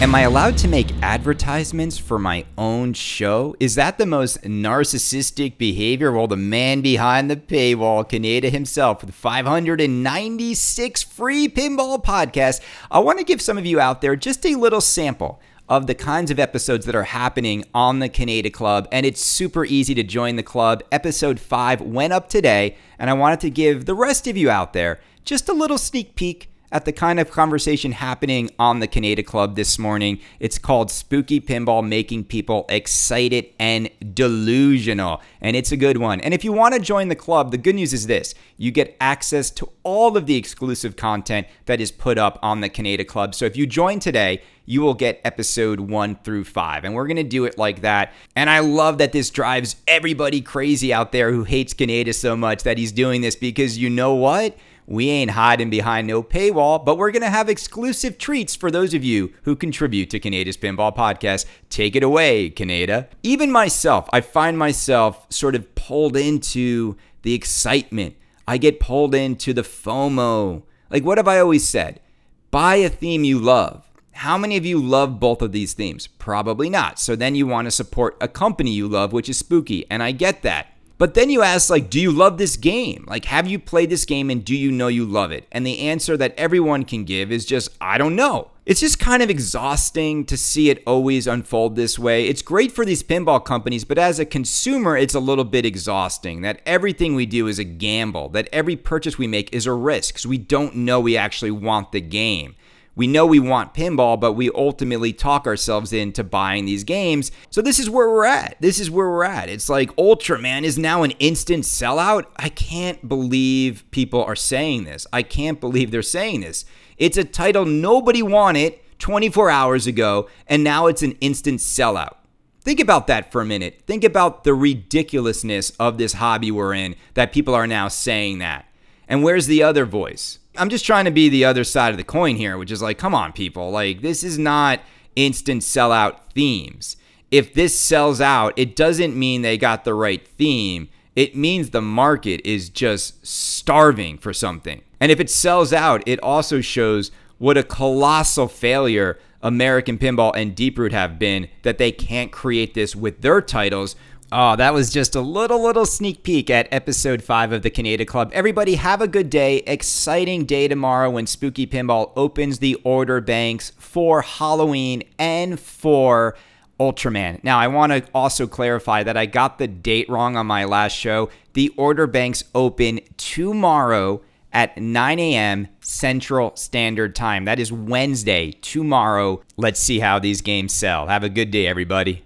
Am I allowed to make advertisements for my own show? Is that the most narcissistic behavior? Well, the man behind the paywall, Kaneda himself, with 596 free pinball podcasts, I want to give some of you out there just a little sample of the kinds of episodes that are happening on the Kaneda Club, and it's super easy to join the club. Episode 5 went up today, and I wanted to give the rest of you out there just a little sneak peek at the kind of conversation happening on the Kaneda Club this morning. It's called Spooky Pinball Making People Excited and Delusional. And it's a good one. And if you want to join the club, the good news is this you get access to all of the exclusive content that is put up on the Kaneda Club. So if you join today, you will get episode one through five. And we're going to do it like that. And I love that this drives everybody crazy out there who hates Kaneda so much that he's doing this because you know what? We ain't hiding behind no paywall, but we're going to have exclusive treats for those of you who contribute to Kaneda's Pinball Podcast. Take it away, Kaneda. Even myself, I find myself sort of pulled into the excitement. I get pulled into the FOMO. Like, what have I always said? Buy a theme you love. How many of you love both of these themes? Probably not. So then you want to support a company you love, which is spooky. And I get that. But then you ask, like, do you love this game? Like, have you played this game and do you know you love it? And the answer that everyone can give is just, I don't know. It's just kind of exhausting to see it always unfold this way. It's great for these pinball companies, but as a consumer, it's a little bit exhausting that everything we do is a gamble, that every purchase we make is a risk because we don't know we actually want the game we know we want pinball, but we ultimately talk ourselves into buying these games. So this is where we're at. This is where we're at. It's like Ultraman is now an instant sellout. I can't believe people are saying this. I can't believe they're saying this. It's a title nobody wanted 24 hours ago, and now it's an instant sellout. Think about that for a minute. Think about the ridiculousness of this hobby we're in that people are now saying that. And where's the other voice? I'm just trying to be the other side of the coin here, which is like, come on, people. Like, this is not instant sellout themes. If this sells out, it doesn't mean they got the right theme. It means the market is just starving for something. And if it sells out, it also shows what a colossal failure American Pinball and Deeproot have been that they can't create this with their titles Oh, that was just a little, little sneak peek at episode five of the Kaneda Club. Everybody, have a good day. Exciting day tomorrow when Spooky Pinball opens the order banks for Halloween and for Ultraman. Now, I want to also clarify that I got the date wrong on my last show. The order banks open tomorrow at 9 a.m. Central Standard Time. That is Wednesday, tomorrow. Let's see how these games sell. Have a good day, everybody.